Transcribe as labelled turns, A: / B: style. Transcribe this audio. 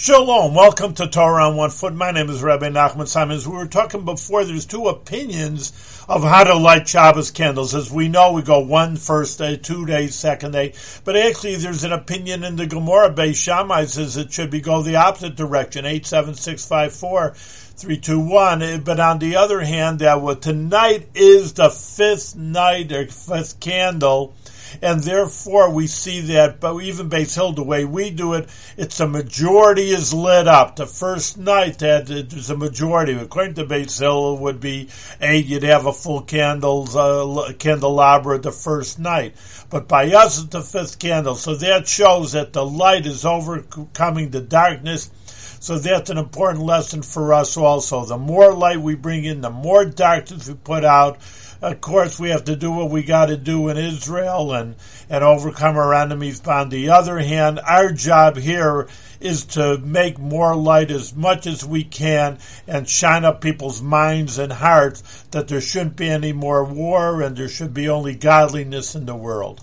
A: Shalom, welcome to Torah on One Foot. My name is Rabbi Nachman Simons. We were talking before, there's two opinions of how to light Shabbos candles. As we know, we go one first day, two days, second day. But actually, there's an opinion in the Gemara. Beis Shammai says it should be go the opposite direction, 87654. 321. Eh, but on the other hand, that well, tonight is the fifth night or fifth candle and therefore we see that, but even Beis Hillel, the way we do it, it's a majority is lit up. The first night that there's a majority, according to Beis Hillel, it would be eight. You'd have a full candles uh, candelabra the first night, but by us it's the fifth candle. So that shows that the light is overcoming the darkness. So that's an important lesson for us also. The more light we bring in, the more darkness we put out, of course, we have to do what we got to do in Israel and, and overcome our enemies. But on the other hand, our job here is to make more light as much as we can and shine up people's minds and hearts that there shouldn't be any more war and there should be only godliness in the world.